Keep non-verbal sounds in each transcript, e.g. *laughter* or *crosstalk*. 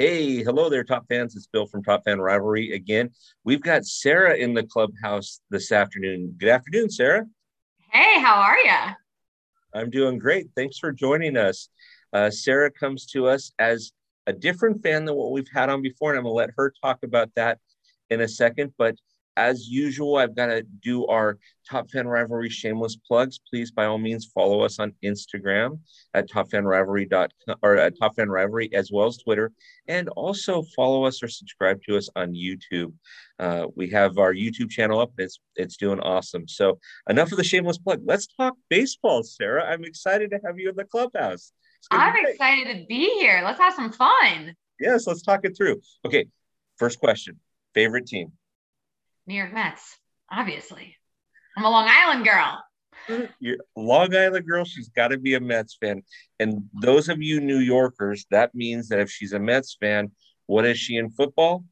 Hey, hello there, top fans. It's Bill from Top Fan Rivalry again. We've got Sarah in the clubhouse this afternoon. Good afternoon, Sarah. Hey, how are you? I'm doing great. Thanks for joining us. Uh, Sarah comes to us as a different fan than what we've had on before, and I'm going to let her talk about that in a second. But as usual, I've got to do our Top Fan Rivalry shameless plugs. Please, by all means, follow us on Instagram at Top Fan Rivalry or at Top Fan Rivalry as well as Twitter, and also follow us or subscribe to us on YouTube. Uh, we have our YouTube channel up. It's it's doing awesome. So enough of the shameless plug. Let's talk baseball, Sarah. I'm excited to have you in the clubhouse. I'm excited to be here. Let's have some fun. Yes, let's talk it through. Okay, first question: favorite team. New York Mets, obviously. I'm a Long Island girl. You're Long Island girl, she's got to be a Mets fan. And those of you New Yorkers, that means that if she's a Mets fan, what is she in football?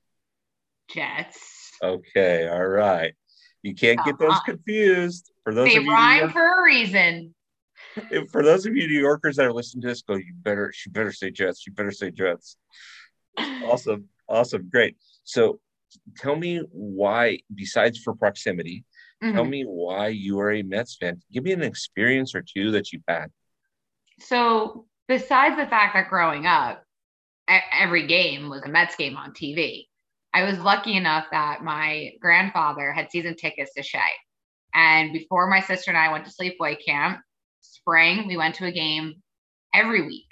Jets. Okay, all right. You can't get those uh-huh. confused. For those they of you rhyme York- for a reason. For those of you New Yorkers that are listening to this, go, you better, she better say Jets. You better say Jets. awesome. Awesome. Great. So tell me why, besides for proximity, mm-hmm. tell me why you are a Mets fan. Give me an experience or two that you've had. So, besides the fact that growing up, every game was a Mets game on TV, I was lucky enough that my grandfather had season tickets to Shea. And before my sister and I went to sleepaway camp, spring, we went to a game every week.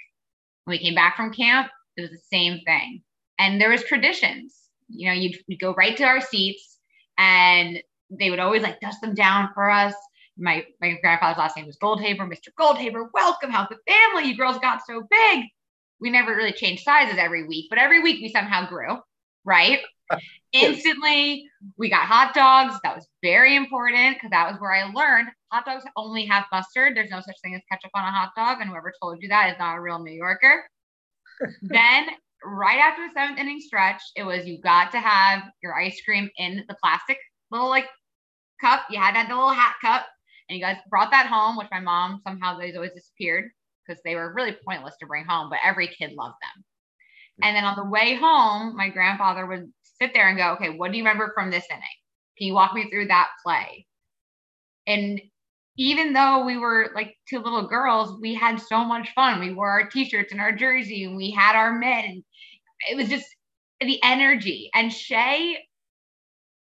When we came back from camp, it was the same thing. And there was traditions you know, you'd, you'd go right to our seats and they would always like dust them down for us. My my grandfather's last name was Goldhaber, Mr. Goldhaber. Welcome, how's the family? You girls got so big. We never really changed sizes every week, but every week we somehow grew, right? *laughs* Instantly, we got hot dogs. That was very important because that was where I learned hot dogs only have mustard. There's no such thing as ketchup on a hot dog. And whoever told you that is not a real New Yorker. *laughs* then right after the seventh inning stretch, it was you got to have your ice cream in the plastic little like cup. You had that little hat cup, and you guys brought that home, which my mom somehow always disappeared because they were really pointless to bring home, but every kid loved them. And then on the way home, my grandfather would sit there and go, Okay, what do you remember from this inning? Can you walk me through that play? And even though we were like two little girls, we had so much fun. We wore our t-shirts and our jersey and we had our mitt and it was just the energy. And Shea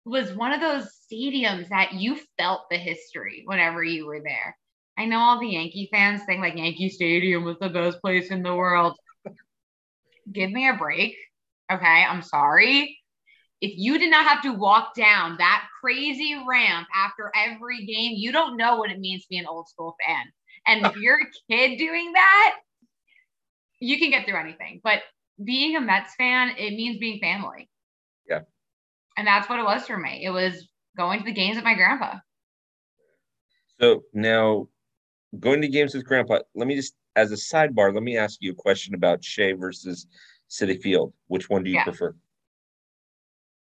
was one of those stadiums that you felt the history whenever you were there. I know all the Yankee fans think like Yankee Stadium was the best place in the world. Give me a break. Okay. I'm sorry if you did not have to walk down that crazy ramp after every game, you don't know what it means to be an old school fan. And if you're a kid doing that, you can get through anything. But being a Mets fan, it means being family. Yeah. And that's what it was for me. It was going to the games with my grandpa. So now going to games with grandpa, let me just, as a sidebar, let me ask you a question about Shea versus Citi Field. Which one do you yeah. prefer?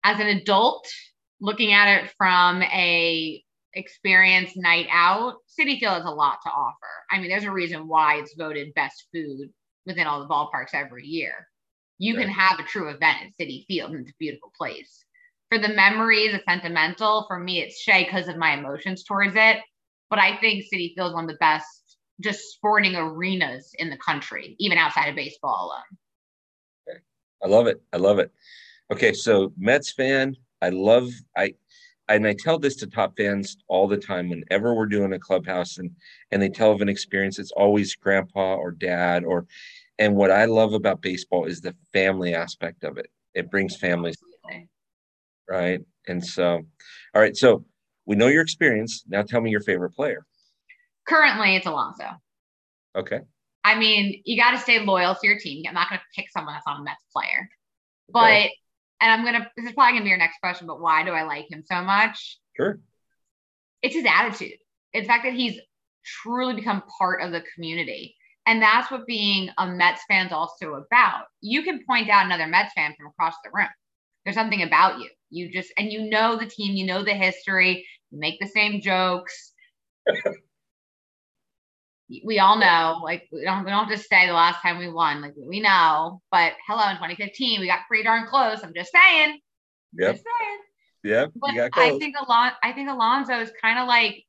as an adult looking at it from a experience night out citi field has a lot to offer i mean there's a reason why it's voted best food within all the ballparks every year you can have a true event at Citi field and it's a beautiful place. For the memories the sentimental for me it's shea because of my emotions towards it. But i think Citi field is one of the best just sporting arenas in the country even outside of baseball alone. I love it. I love it. Okay, so Mets fan, I love I and I tell this to top fans all the time whenever we're doing a clubhouse and and they tell of an experience, it's always grandpa or dad or and what I love about baseball is the family aspect of it. It brings families right. And so all right, so we know your experience. Now tell me your favorite player. Currently it's Alonso. Okay. I mean, you got to stay loyal to your team. I'm not going to pick someone that's not a Mets player. But okay and I'm gonna this is probably gonna be your next question, but why do I like him so much? Sure. It's his attitude. In fact that he's truly become part of the community. And that's what being a Mets fan's also about. You can point out another Mets fan from across the room. There's something about you. You just and you know the team, you know the history, you make the same jokes. *laughs* we all know, like we don't we don't just say the last time we won, like we know. But hello, in 2015, we got pretty darn close. I'm just saying. Yep. Just saying. Yep. But You got close. I think Alon I think Alonso is kind of like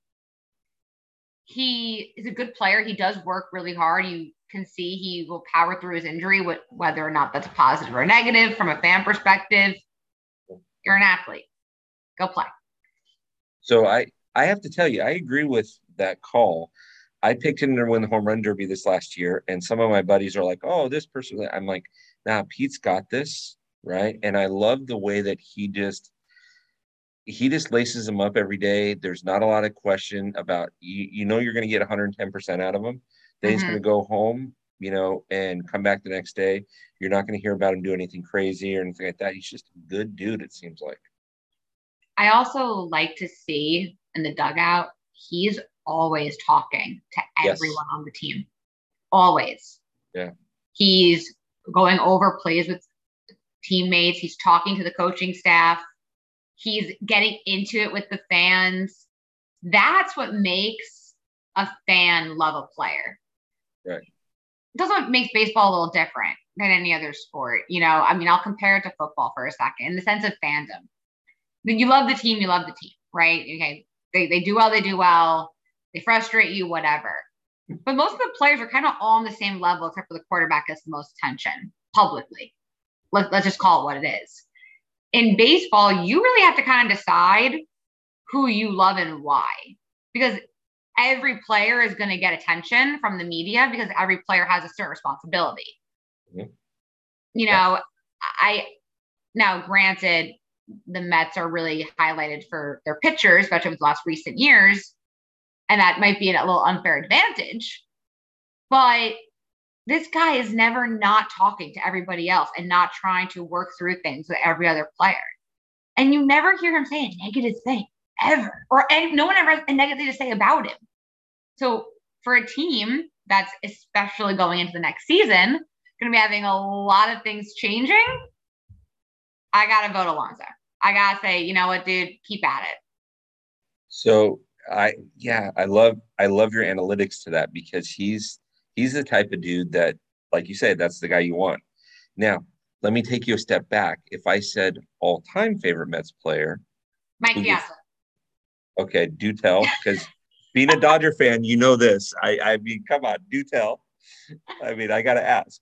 he is a good player. He does work really hard. You can see he will power through his injury, whether or not that's positive or negative from a fan perspective. You're an athlete. Go play. So I I have to tell you, I agree with that call. I picked him to win the home run derby this last year, and some of my buddies are like, "Oh, this person." I'm like, "Nah, Pete's got this, right?" And I love the way that he just he just laces them up every day. There's not a lot of question about you. You know, you're going to get 110 percent out of him. Then he's Mhm. going to go home, you know, and come back the next day. You're not going to hear about him do anything crazy or anything like that. He's just a good dude. It seems like. I also like to see in the dugout, he's always talking to Yes. everyone on the team. Always. Yeah. He's going over plays with teammates. He's talking to the coaching staff. He's getting into it with the fans. That's what makes a fan love a player. Right. That's what makes baseball a little different than any other sport. You know, I mean, I'll compare it to football for a second in the sense of fandom. You love the team, you love the team, right? Okay. They, they do well, they do well. They frustrate you, whatever. But most of the players are kind of all on the same level, except for the quarterback gets the most attention publicly. Let, let's just call it what it is. In baseball, you really have to kind of decide who you love and why. Because every player is going to get attention from the media because every player has a certain responsibility. Mhm. You know, I now granted the Mets are really highlighted for their pitchers, especially with the last recent years, and that might be a little unfair advantage. But this guy is never not talking to everybody else and not trying to work through things with every other player. And you never hear him say a negative thing ever, or no one ever has a negative to say about him. So for a team that's especially going into the next season, going to be having a lot of things changing. I gotta vote Alonso. I gotta say, you know what, dude, keep at it. So I yeah, I love I love your analytics to that because he's he's the type of dude that, like you said, that's the guy you want. Now, let me take you a step back. If I said all-time favorite Mets player, Mike Piazza. okay, do tell, *laughs* because being a Dodger fan, you know this. I I mean, come on, do tell. I mean, I gotta ask.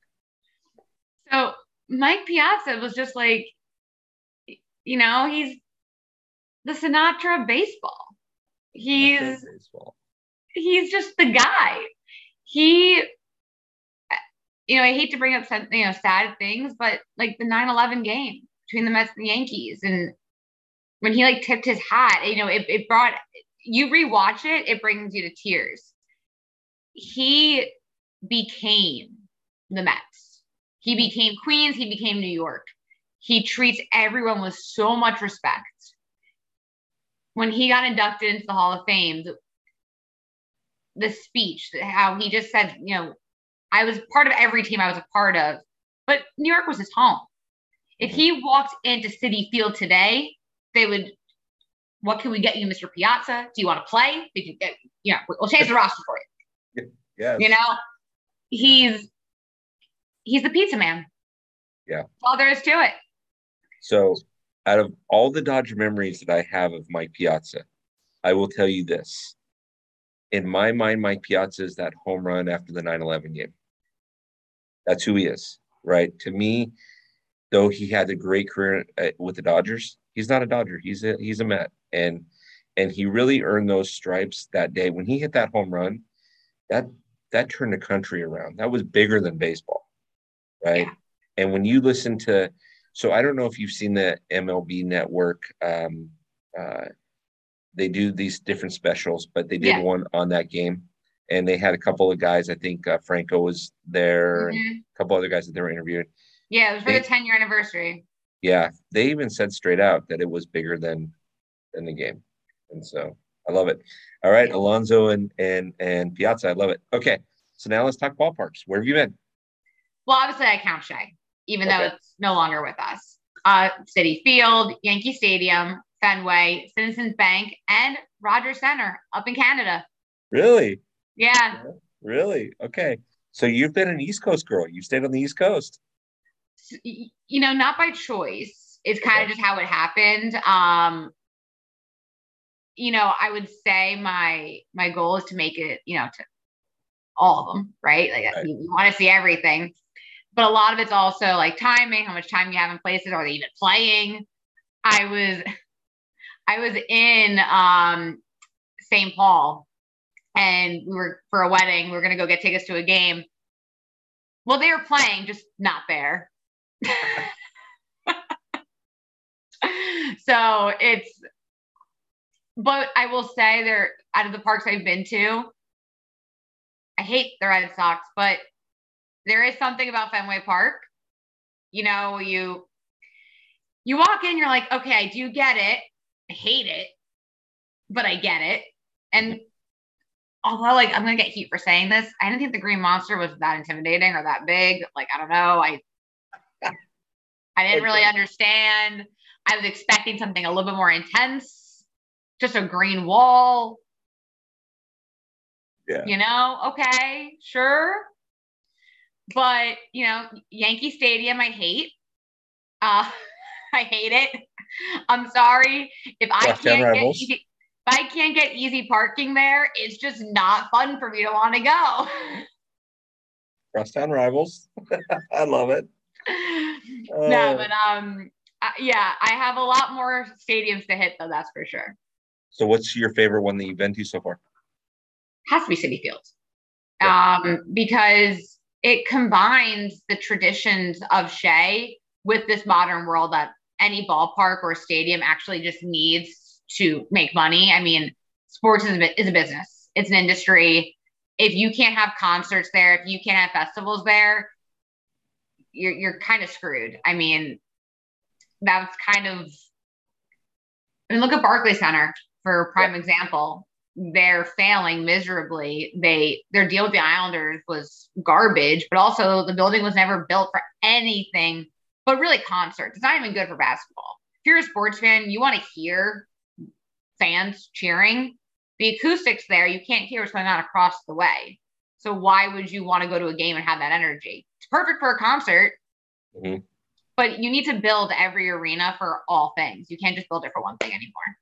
So Mike Piazza was just like, you know, he's the Sinatra of baseball. He's baseball. he's just the guy. He, you know, I hate to bring up some, you know, sad things, but like the 9-11 game between the Mets and the Yankees, and when he like tipped his hat, you know, it, it brought you rewatch it, it brings you to tears. He became the Mets. He became Queens. He became New York. He treats everyone with so much respect. When he got inducted into the Hall of Fame, the, the speech, how he just said, you know, I was part of every team I was a part of, but New York was his home. If he walked into Citi Field today, they would, what can we get you, Mr. Piazza? Do you want to play? We can get, you know, we'll change the roster for you. Yes. You know, he's he's the pizza man. Yeah. That's all there is to it. So, out of all the Dodger memories that I have of Mike Piazza, I will tell you this. In my mind, Mike Piazza is that home run after the 9 11 game. That's who he is, right? To me, though he had a great career uh, with the Dodgers, he's not a Dodger. He's a he's a Met, and and he really earned those stripes that day when he hit that home run. That that turned the country around. That was bigger than baseball, right? Yeah. And when you listen to so I don't know if you've seen the MLB network. Um, uh, they do these different specials, but they did Yeah. one on that game, and they had a couple of guys. I think uh, Franco was there, and Mhm. a couple other guys that they were interviewing. Yeah, it was for They- the 10 year anniversary. Yeah, they even said straight out that it was bigger than than the game, and so I love it. All right, Alonso and and and Piazza, I love it. Okay, so now let's talk ballparks. Where have you been? Well, obviously, I count Shea, even though it's no longer with us. Uh, Citi Field, Yankee Stadium, Fenway, Citizens Bank, and Rogers Center up in Canada. Really? Yeah, Really? Okay. So you've been an East Coast girl. You stayed on the East Coast. You know, not by choice. It's kind of just how it happened. Um, you know, I would say my my goal is to make it, you know, to all of them, right? Like right. you, you want to see everything. But a lot of it's also like timing, how much time you have in places, are they even playing? I was I was in um St. Paul and we were for a wedding. We were gonna go get tickets to a game. Well, they were playing, just not there. *laughs* so it's but I will say they're out of the parks I've been to. I hate the Red Sox, but there is something about Fenway Park. You know, you you walk in, you're like, okay, I do get it. I hate it, but I get it. And although like I'm gonna get heat for saying this, I didn't think the Green Monster was that intimidating or that big. Like, I don't know. I I didn't really understand. I was expecting something a little bit more intense, just a green wall. Yeah. You know, okay, sure. But, you know, Yankee Stadium, I hate. Uh, *laughs* I hate it. *laughs* I'm sorry. If I can't get easy, if I can't get easy parking there, it's just not fun for me to want to go. *laughs* Crosstown rivals. *laughs* I love it. Uh, no, but um, yeah, I have a lot more stadiums to hit though. That's for sure. So, what's your favorite one that you've been to so far? Has to be Citi Field, yeah. um, because it combines the traditions of Shea with this modern world that any ballpark or stadium actually just needs to make money. I mean, sports is a, is a business. It's an industry. If you can't have concerts there, if you can't have festivals there, you're you're kind of screwed. I mean, that's kind of I mean, look at Barclays Center for prime yeah. example. They're failing miserably. They their deal with the Islanders was garbage, but also the building was never built for anything but really concerts. It's not even good for basketball. If you're a sports fan, you want to hear fans cheering. The acoustics there, you can't hear what's going on across the way. So why would you want to go to a game and have that energy? It's perfect for a concert. Mm-hmm. But you need to build every arena for all things. You can't just build it for one thing anymore.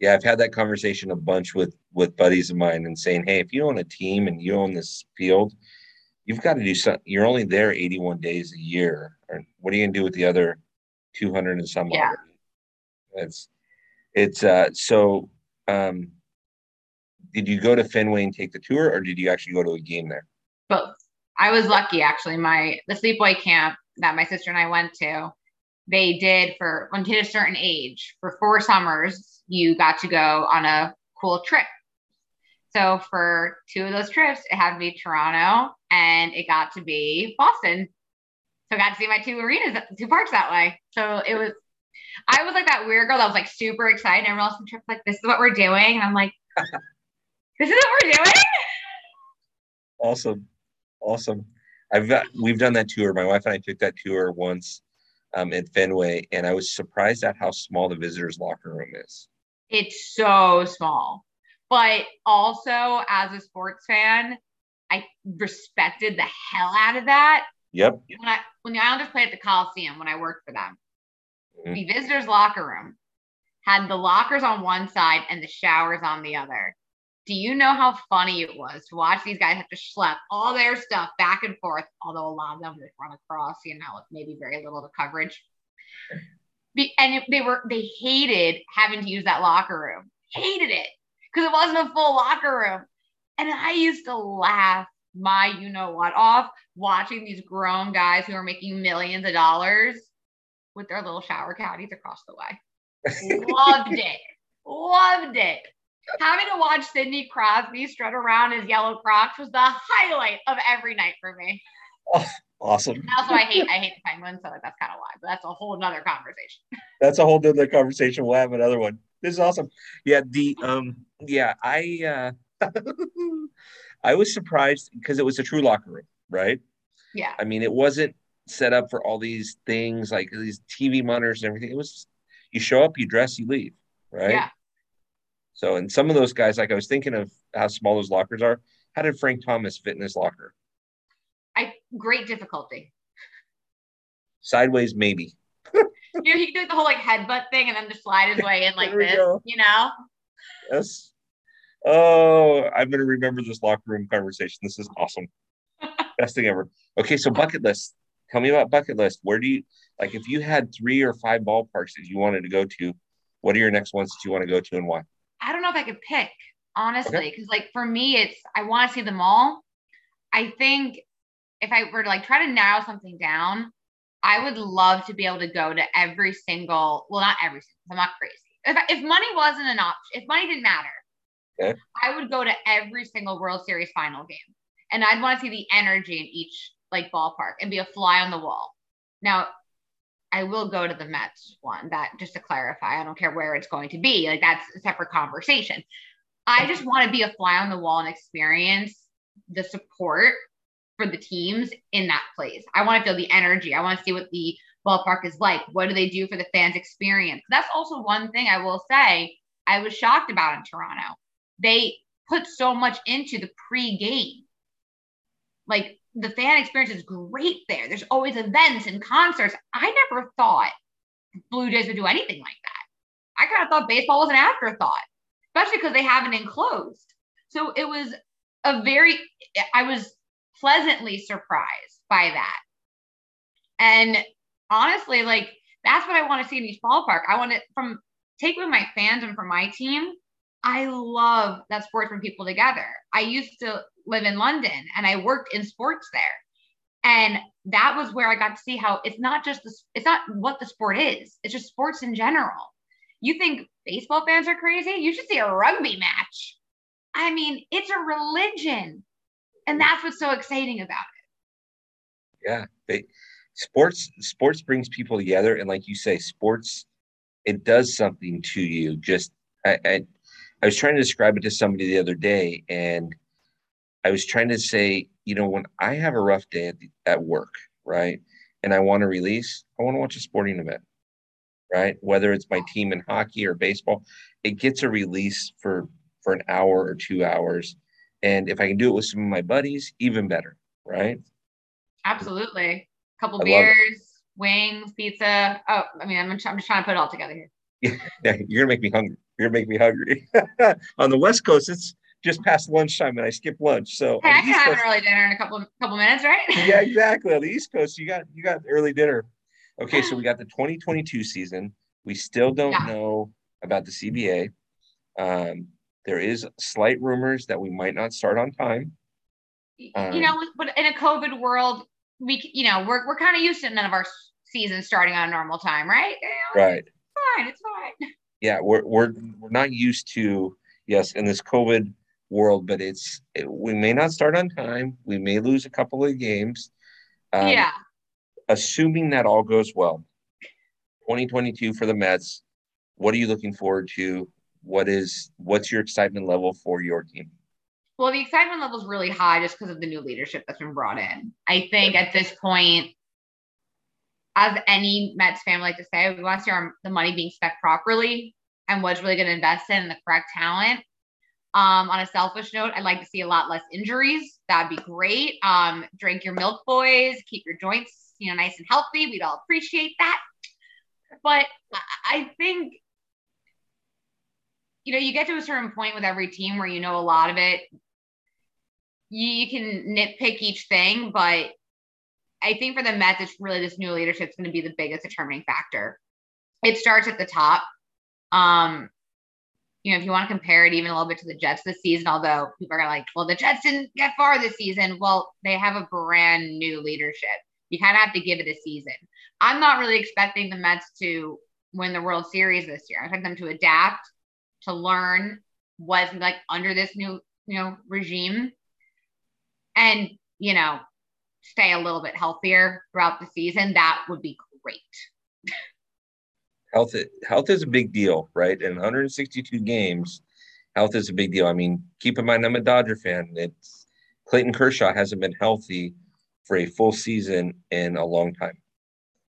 Yeah, I've had that conversation a bunch with with buddies of mine and saying, hey, if you own a team and you own this field, you've got to do something. You're only there 81 days a year. Or what are you gonna do with the other 200 and some? Yeah. It's it's uh so um did you go to Fenway and take the tour or did you actually go to a game there? Both. I was lucky actually. My the sleepaway camp that my sister and I went to, they did for when you hit a certain age, for four summers, you got to go on a cool trip. So for two of those trips, it had to be Toronto and it got to be Boston. So I got to see my two arenas, two parks that way. So it was, I was like that weird girl that was like super excited. Everyone else on the trip like, this is what we're doing. And I'm like, *laughs* this is what we're doing. Awesome. Awesome. I've got, we've done that tour. My wife and I took that tour once um, at Fenway, and I was surprised at how small the visitors' locker room is. It's so small. But also, as a sports fan, I respected the hell out of that. Yep. When, I, when the Islanders played at the Coliseum, when I worked for them, mm-hmm. the visitors' locker room had the lockers on one side and the showers on the other. Do you know how funny it was to watch these guys have to schlep all their stuff back and forth? Although a lot of them would run across, you know, with maybe very little to coverage. Be, and they were they hated having to use that locker room. Hated it because it wasn't a full locker room. And I used to laugh my you know what off watching these grown guys who are making millions of dollars with their little shower caddies across the way. Loved *laughs* it. Loved it. Having to watch Sidney Crosby strut around his yellow Crocs was the highlight of every night for me. Oh, awesome. also, I hate I hate the Penguins, so that's kind of why. But that's a whole nother conversation. That's a whole nother conversation. We'll have another one. This is awesome. Yeah, the um, yeah, I uh, *laughs* I was surprised because it was a true locker room, right? Yeah. I mean, it wasn't set up for all these things like these TV monitors and everything. It was you show up, you dress, you leave, right? Yeah. So, and some of those guys, like I was thinking of how small those lockers are. How did Frank Thomas fit in his locker? I great difficulty. Sideways, maybe. You know, he could do the whole like headbutt thing and then just slide his way in *laughs* like this, go. you know? Yes. Oh, I'm gonna remember this locker room conversation. This is awesome. *laughs* Best thing ever. Okay, so bucket list. Tell me about bucket list. Where do you like if you had three or five ballparks that you wanted to go to, what are your next ones that you want to go to and why? I don't know if I could pick, honestly, because okay. like for me, it's I want to see them all. I think if I were to like try to narrow something down, I would love to be able to go to every single, well, not every single, I'm not crazy. If, if money wasn't an option, if money didn't matter, okay. I would go to every single World Series final game. And I'd want to see the energy in each like ballpark and be a fly on the wall. Now, I will go to the Mets one. That just to clarify, I don't care where it's going to be. Like that's a separate conversation. I just want to be a fly on the wall and experience the support for the teams in that place. I want to feel the energy. I want to see what the ballpark is like. What do they do for the fans' experience? That's also one thing I will say I was shocked about in Toronto. They put so much into the pre-game. Like the fan experience is great there. There's always events and concerts. I never thought Blue Jays would do anything like that. I kind of thought baseball was an afterthought, especially because they haven't enclosed. So it was a very, I was pleasantly surprised by that. And honestly, like that's what I want to see in each ballpark. I want to from take with my fandom for my team. I love that sports bring people together. I used to live in London and I worked in sports there. And that was where I got to see how it's not just the, it's not what the sport is. It's just sports in general. You think baseball fans are crazy? You should see a rugby match. I mean, it's a religion. And that's what's so exciting about it. Yeah. They, sports sports brings people together and like you say sports it does something to you just I, I, I was trying to describe it to somebody the other day and i was trying to say you know when i have a rough day at, the, at work right and i want to release i want to watch a sporting event right whether it's my team in hockey or baseball it gets a release for for an hour or two hours and if i can do it with some of my buddies even better right absolutely A couple I beers, wings, pizza. Oh, I mean, I'm, I'm just trying to put it all together here. *laughs* Yeah, you're gonna make me hungry. You're gonna make me hungry. *laughs* On the West Coast, it's just past lunchtime, and I skip lunch. So hey, I can have Coast, an early dinner in a couple couple minutes, right? *laughs* yeah, exactly. On the East Coast, you got you got early dinner. Okay, so we got the 2022 season. We still don't yeah. know about the CBA. Um, there is slight rumors that we might not start on time. Um, you know, but in a COVID world, we you know we're we're kind of used to none of our seasons starting on a normal time, right? You know, right. It's fine. It's fine. *laughs* Yeah, we're we're we're not used to yes in this COVID world, but it's it, we may not start on time. We may lose a couple of games. Um, yeah. Assuming that all goes well, 2022 for the Mets. What are you looking forward to? What is what's your excitement level for your team? Well, the excitement level is really high just because of the new leadership that's been brought in. I think at this point, as any Mets fan like to say, we want to see our, the money being spent properly and what's really going to invest in the correct talent. Um, on a selfish note, I'd like to see a lot less injuries. That'd be great. Um, drink your milk, boys. Keep your joints, you know, nice and healthy. We'd all appreciate that. But I think you know, you get to a certain point with every team where you know a lot of it. You, you can nitpick each thing, but I think for the Mets, it's really this new leadership is going to be the biggest determining factor. It starts at the top. Um, you know, if you want to compare it even a little bit to the Jets this season, although people are like, well, the Jets didn't get far this season. Well, they have a brand new leadership. You kind of have to give it a season. I'm not really expecting the Mets to win the World Series this year. I expect them to adapt to learn was like under this new you know regime and you know stay a little bit healthier throughout the season that would be great. Health health is a big deal right? In 162 games health is a big deal. I mean keep in mind i'm a dodger fan. It's clayton kershaw hasn't been healthy for a full season in a long time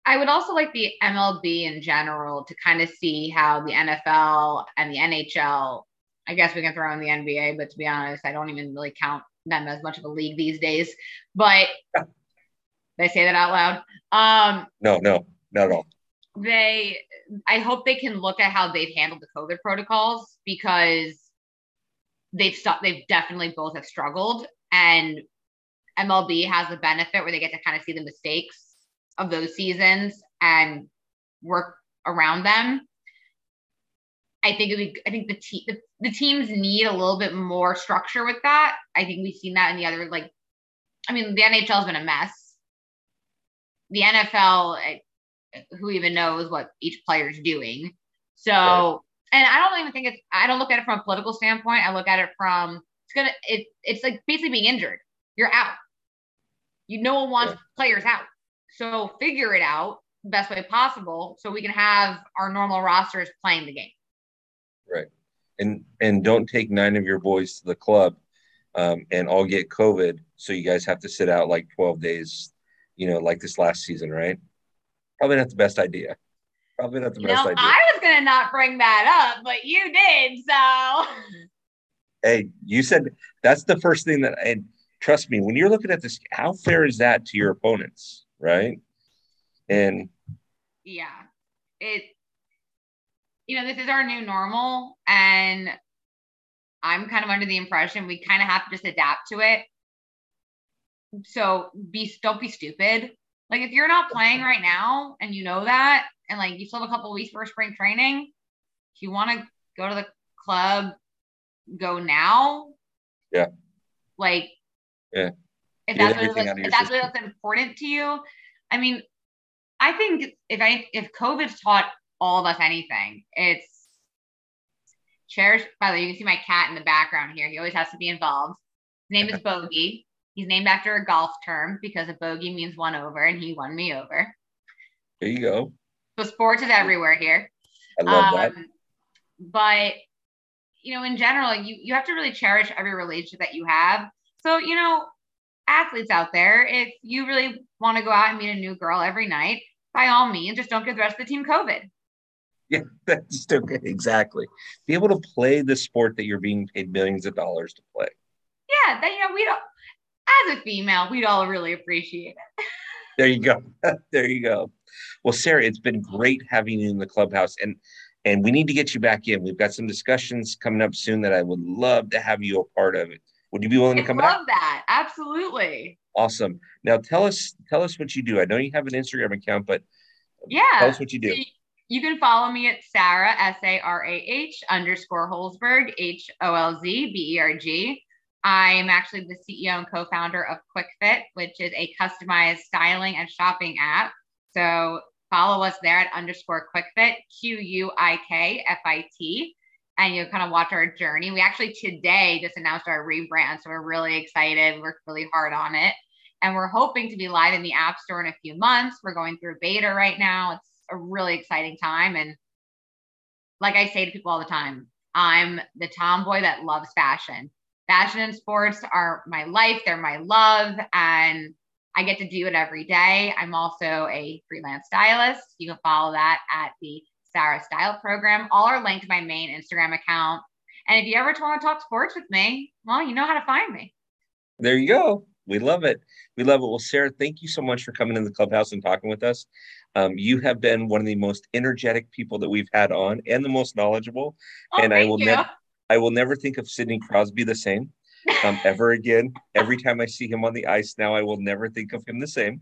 I would also like the MLB in general to kind of see how the NFL and the NHL. I guess we can throw in the NBA, but to be honest, I don't even really count them as much of a league these days. But *laughs* they say that out loud. Um, no, no, not at all. They, I hope they can look at how they've handled the COVID protocols because they've stopped. They've definitely both have struggled, and MLB has the benefit where they get to kind of see the mistakes of those seasons and work around them. I think be, I think the, te- the the teams need a little bit more structure with that. I think we've seen that in the other like, I mean, the NHL has been a mess. The NFL, eh, who even knows what each player is doing? So, right. and I don't even think it's. I don't look at it from a political standpoint. I look at it from it's gonna. It it's like basically being injured. You're out. You no one wants yeah. players out. So figure it out best way possible so we can have our normal rosters playing the game. Right. And and don't take nine of your boys to the club um, and all get COVID. So you guys have to sit out like 12 days, you know, like this last season, right? Probably not the best idea. Probably not the you best know, idea. I was gonna not bring that up, but you did. So hey, you said that's the first thing that and trust me, when you're looking at this, how fair is that to your opponents, right? And yeah, it you know, this is our new normal. And I'm kind of under the impression we kind of have to just adapt to it. So be don't be stupid. Like if you're not playing right now and you know that, and like you still have a couple weeks for spring training, if you want to go to the club, go now. Yeah. Like yeah. If that's, really, if that's what's important to you, I mean, I think if I if COVID taught all of us anything. It's cherish. By the way, you can see my cat in the background here. He always has to be involved. His name is *laughs* Bogey. He's named after a golf term because a bogey means one over, and he won me over. There you go. So sports is everywhere here. I love um, that. But you know, in general, you you have to really cherish every relationship that you have. So you know, athletes out there, if you really want to go out and meet a new girl every night, by all means, just don't give the rest of the team COVID. Yeah, *laughs* that's okay. Exactly. Be able to play the sport that you're being paid millions of dollars to play. Yeah, that you know, we don't as a female, we'd all really appreciate it. *laughs* there you go. *laughs* there you go. Well, Sarah, it's been great having you in the clubhouse and and we need to get you back in. We've got some discussions coming up soon that I would love to have you a part of it. Would you be willing to come I back? Love that. Absolutely. Awesome. Now tell us tell us what you do. I know you have an Instagram account, but um, yeah, tell us what you do. You can follow me at Sarah, S A R A H underscore Holzberg, H O L Z B E R G. I am actually the CEO and co founder of QuikFit, which is a customized styling and shopping app. So follow us there at underscore QuikFit, Q U I K F I T, and you'll kind of watch our journey. We actually today just announced our rebrand. So we're really excited, We worked really hard on it. And we're hoping to be live in the App Store in a few months. We're going through beta right now. It's a really exciting time. And like I say to people all the time, I'm the tomboy that loves fashion. Fashion and sports are my life, they're my love, and I get to do it every day. I'm also a freelance stylist. You can follow that at the Sarah Style Program. All are linked to my main Instagram account. And if you ever want to talk sports with me, well, you know how to find me. There you go. We love it. We love it. Well, Sarah, thank you so much for coming in the clubhouse and talking with us. Um, you have been one of the most energetic people that we've had on, and the most knowledgeable. Oh, and I will never, I will never think of Sidney Crosby the same um, ever again. *laughs* Every time I see him on the ice now, I will never think of him the same.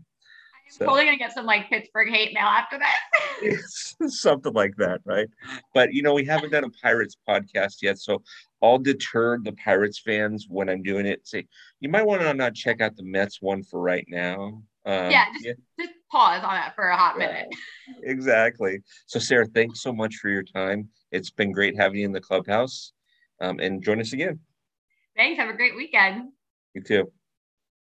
So. totally gonna get some like Pittsburgh hate mail after that. *laughs* *laughs* something like that, right? But you know, we haven't done a Pirates podcast yet, so I'll deter the Pirates fans when I'm doing it. Say you might want to not check out the Mets one for right now. Um, yeah, just, yeah, just pause on that for a hot yeah, minute. exactly. So, Sarah, thanks so much for your time. It's been great having you in the clubhouse. Um, and join us again. Thanks. Have a great weekend. You too.